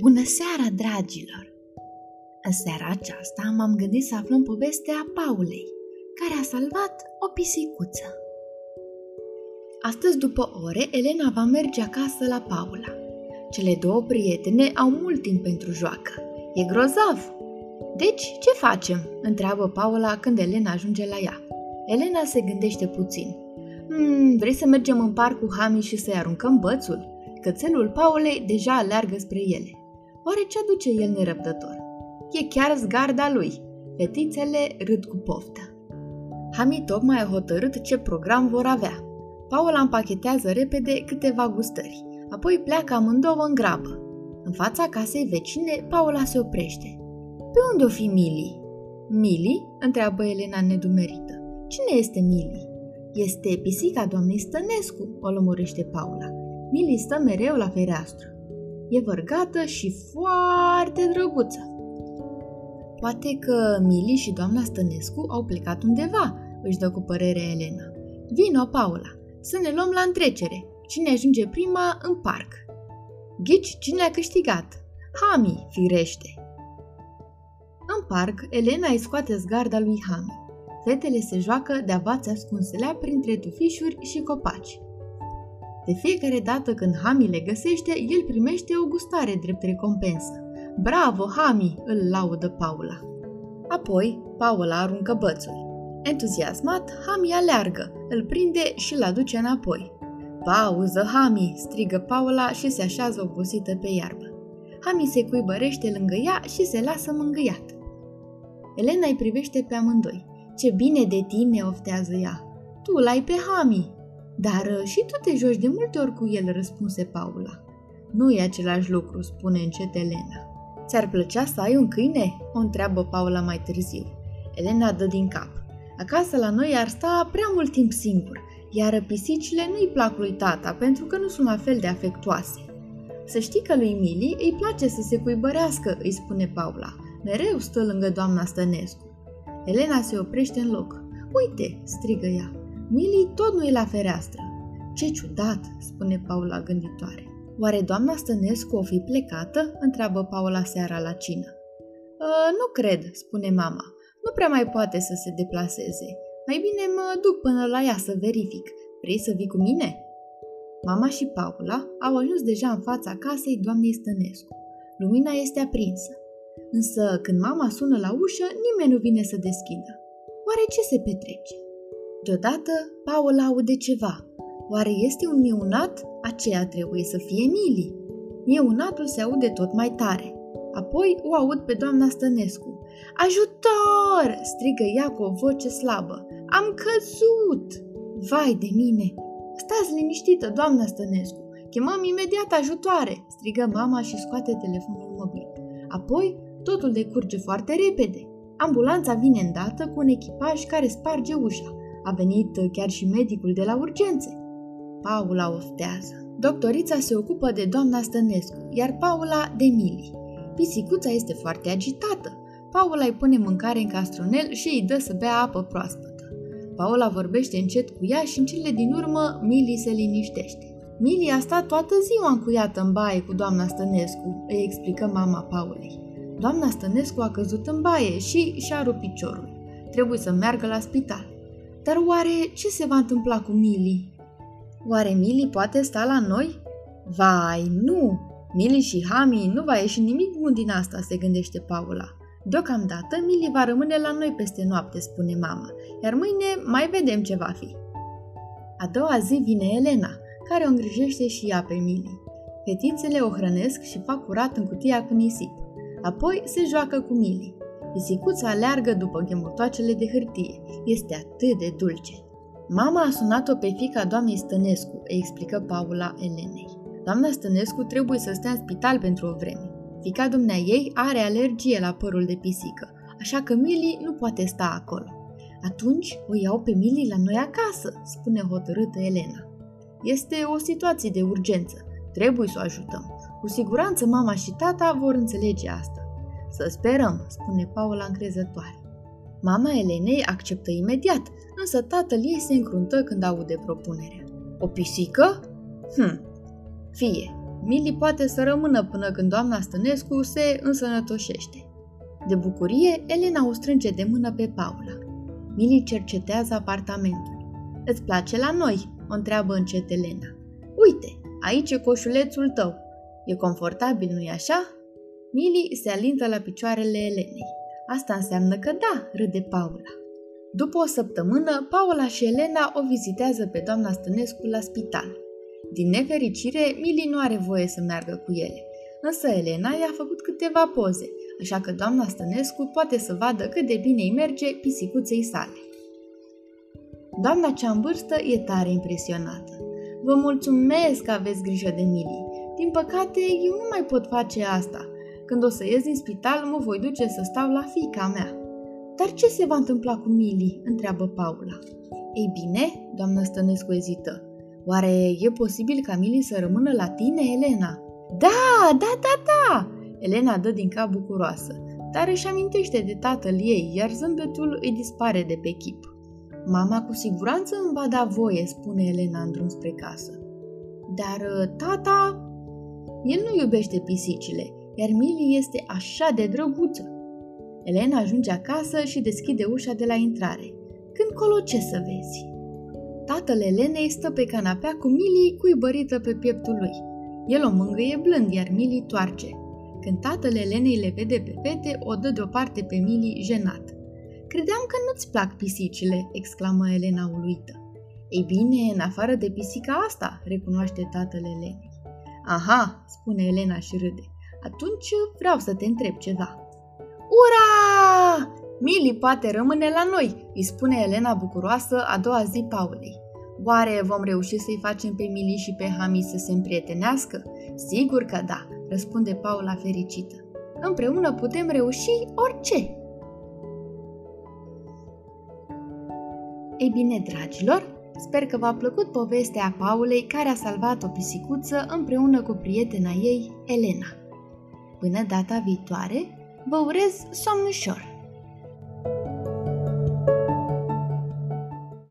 Bună seara, dragilor! În seara aceasta m-am gândit să aflăm povestea Paulei, care a salvat o pisicuță. Astăzi, după ore, Elena va merge acasă la Paula. Cele două prietene au mult timp pentru joacă. E grozav! Deci, ce facem? întreabă Paula când Elena ajunge la ea. Elena se gândește puțin. Hmm, vrei să mergem în parc cu Hami și să-i aruncăm bățul? Cățelul Paulei deja aleargă spre ele. Oare ce aduce el nerăbdător? E chiar zgarda lui. Fetițele râd cu poftă. Hami tocmai a hotărât ce program vor avea. Paula împachetează repede câteva gustări, apoi pleacă amândouă în grabă. În fața casei vecine, Paula se oprește. Pe unde o fi Mili? Mili? întreabă Elena nedumerită. Cine este Mili? Este pisica doamnei Stănescu, o lămurește Paula. Mili stă mereu la fereastră. E vărgată și foarte drăguță. Poate că Mili și doamna Stănescu au plecat undeva, își dă cu părere Elena. Vino, Paula, să ne luăm la întrecere. Cine ajunge prima în parc? Ghici cine a câștigat? Hami, firește. În parc, Elena îi scoate zgarda lui Hami. Fetele se joacă de avați ascunselea printre tufișuri și copaci. De fiecare dată când Hami le găsește, el primește o gustare drept recompensă. Bravo, Hami!" îl laudă Paula. Apoi, Paula aruncă bățul. Entuziasmat, Hami aleargă, îl prinde și îl aduce înapoi. Pauză, Hami!" strigă Paula și se așează obosită pe iarbă. Hami se cuibărește lângă ea și se lasă mângâiat. Elena îi privește pe amândoi. Ce bine de tine, oftează ea. Tu l-ai pe Hami, dar uh, și tu te joci de multe ori cu el, răspunse Paula. Nu e același lucru, spune încet Elena. Ți-ar plăcea să ai un câine? O întreabă Paula mai târziu. Elena dă din cap. Acasă la noi ar sta prea mult timp singur, iar pisicile nu-i plac lui tata pentru că nu sunt la fel de afectuoase. Să știi că lui Mili îi place să se cuibărească, îi spune Paula. Mereu stă lângă doamna Stănescu. Elena se oprește în loc. Uite, strigă ea, Mili tot nu e la fereastră. Ce ciudat, spune Paula gânditoare. Oare doamna Stănescu o fi plecată? întreabă Paula seara la cină. Ă, nu cred, spune mama. Nu prea mai poate să se deplaseze. Mai bine mă duc până la ea să verific. Vrei să vii cu mine? Mama și Paula au ajuns deja în fața casei doamnei Stănescu. Lumina este aprinsă. Însă când mama sună la ușă, nimeni nu vine să deschidă. Oare ce se petrece? Deodată, Paul aude ceva. Oare este un miunat? Aceea trebuie să fie Mili. Miunatul se aude tot mai tare. Apoi o aud pe doamna Stănescu. Ajutor! strigă ea cu o voce slabă. Am căzut! Vai de mine! Stați liniștită, doamna Stănescu! Chemăm imediat ajutoare! strigă mama și scoate telefonul mobil. Apoi, totul decurge foarte repede. Ambulanța vine îndată cu un echipaj care sparge ușa. A venit chiar și medicul de la urgențe. Paula oftează. Doctorița se ocupă de doamna Stănescu, iar Paula de Mili. Pisicuța este foarte agitată. Paula îi pune mâncare în castronel și îi dă să bea apă proaspătă. Paula vorbește încet cu ea și în cele din urmă Mili se liniștește. Mili a stat toată ziua încuiată în baie cu doamna Stănescu, îi explică mama Paulei. Doamna Stănescu a căzut în baie și și-a rupt piciorul. Trebuie să meargă la spital. Dar oare ce se va întâmpla cu Mili? Oare Mili poate sta la noi? Vai, nu! Mili și Hami nu va ieși nimic bun din asta, se gândește Paula. Deocamdată, Mili va rămâne la noi peste noapte, spune mama, iar mâine mai vedem ce va fi. A doua zi vine Elena, care o îngrijește și ea pe Mili. Fetițele o hrănesc și fac curat în cutia cu nisip. Apoi se joacă cu Mili. Pisicuța aleargă după ghemotoacele de hârtie. Este atât de dulce. Mama a sunat-o pe fica doamnei Stănescu, îi explică Paula Elenei. Doamna Stănescu trebuie să stea în spital pentru o vreme. Fica dumnea ei are alergie la părul de pisică, așa că Mili nu poate sta acolo. Atunci o iau pe Mili la noi acasă, spune hotărâtă Elena. Este o situație de urgență. Trebuie să o ajutăm. Cu siguranță mama și tata vor înțelege asta. Să sperăm, spune Paula încrezătoare. Mama Elenei acceptă imediat, însă tatăl ei se încruntă când aude propunerea. O pisică? Hm, fie. Mili poate să rămână până când doamna Stănescu se însănătoșește. De bucurie, Elena o strânge de mână pe Paula. Mili cercetează apartamentul. Îți place la noi?" o întreabă încet Elena. Uite, aici e coșulețul tău. E confortabil, nu-i așa?" Mili se alintă la picioarele Elenei. Asta înseamnă că da, râde Paula. După o săptămână, Paula și Elena o vizitează pe doamna Stănescu la spital. Din nefericire, Mili nu are voie să meargă cu ele, însă Elena i-a făcut câteva poze, așa că doamna Stănescu poate să vadă cât de bine îi merge pisicuței sale. Doamna cea în vârstă e tare impresionată. Vă mulțumesc că aveți grijă de Mili. Din păcate, eu nu mai pot face asta. Când o să ies din spital, mă voi duce să stau la fica mea. Dar ce se va întâmpla cu Mili? întreabă Paula. Ei bine, doamna Stănescu ezită. Oare e posibil ca Mili să rămână la tine, Elena? Da, da, da, da! Elena dă din cap bucuroasă, dar își amintește de tatăl ei, iar zâmbetul îi dispare de pe chip. Mama cu siguranță îmi va da voie, spune Elena în drum spre casă. Dar uh, tata... El nu iubește pisicile, iar Mili este așa de drăguță. Elena ajunge acasă și deschide ușa de la intrare. Când colo ce să vezi? Tatăl Elenei stă pe canapea cu Mili cuibărită pe pieptul lui. El o mângâie blând, iar Mili toarce. Când tatăl Elenei le vede pe fete, o dă deoparte pe Mili jenat. Credeam că nu-ți plac pisicile, exclamă Elena uluită. Ei bine, în afară de pisica asta, recunoaște tatăl Elenei. Aha, spune Elena și râde. Atunci vreau să te întreb ceva. Ura! Mili poate rămâne la noi, îi spune Elena bucuroasă a doua zi Paulei. Oare vom reuși să-i facem pe Mili și pe Hami să se împrietenească? Sigur că da, răspunde Paula fericită. Împreună putem reuși orice. Ei bine, dragilor, sper că v-a plăcut povestea Paulei care a salvat o pisicuță împreună cu prietena ei, Elena. Până data viitoare, vă urez somn ușor!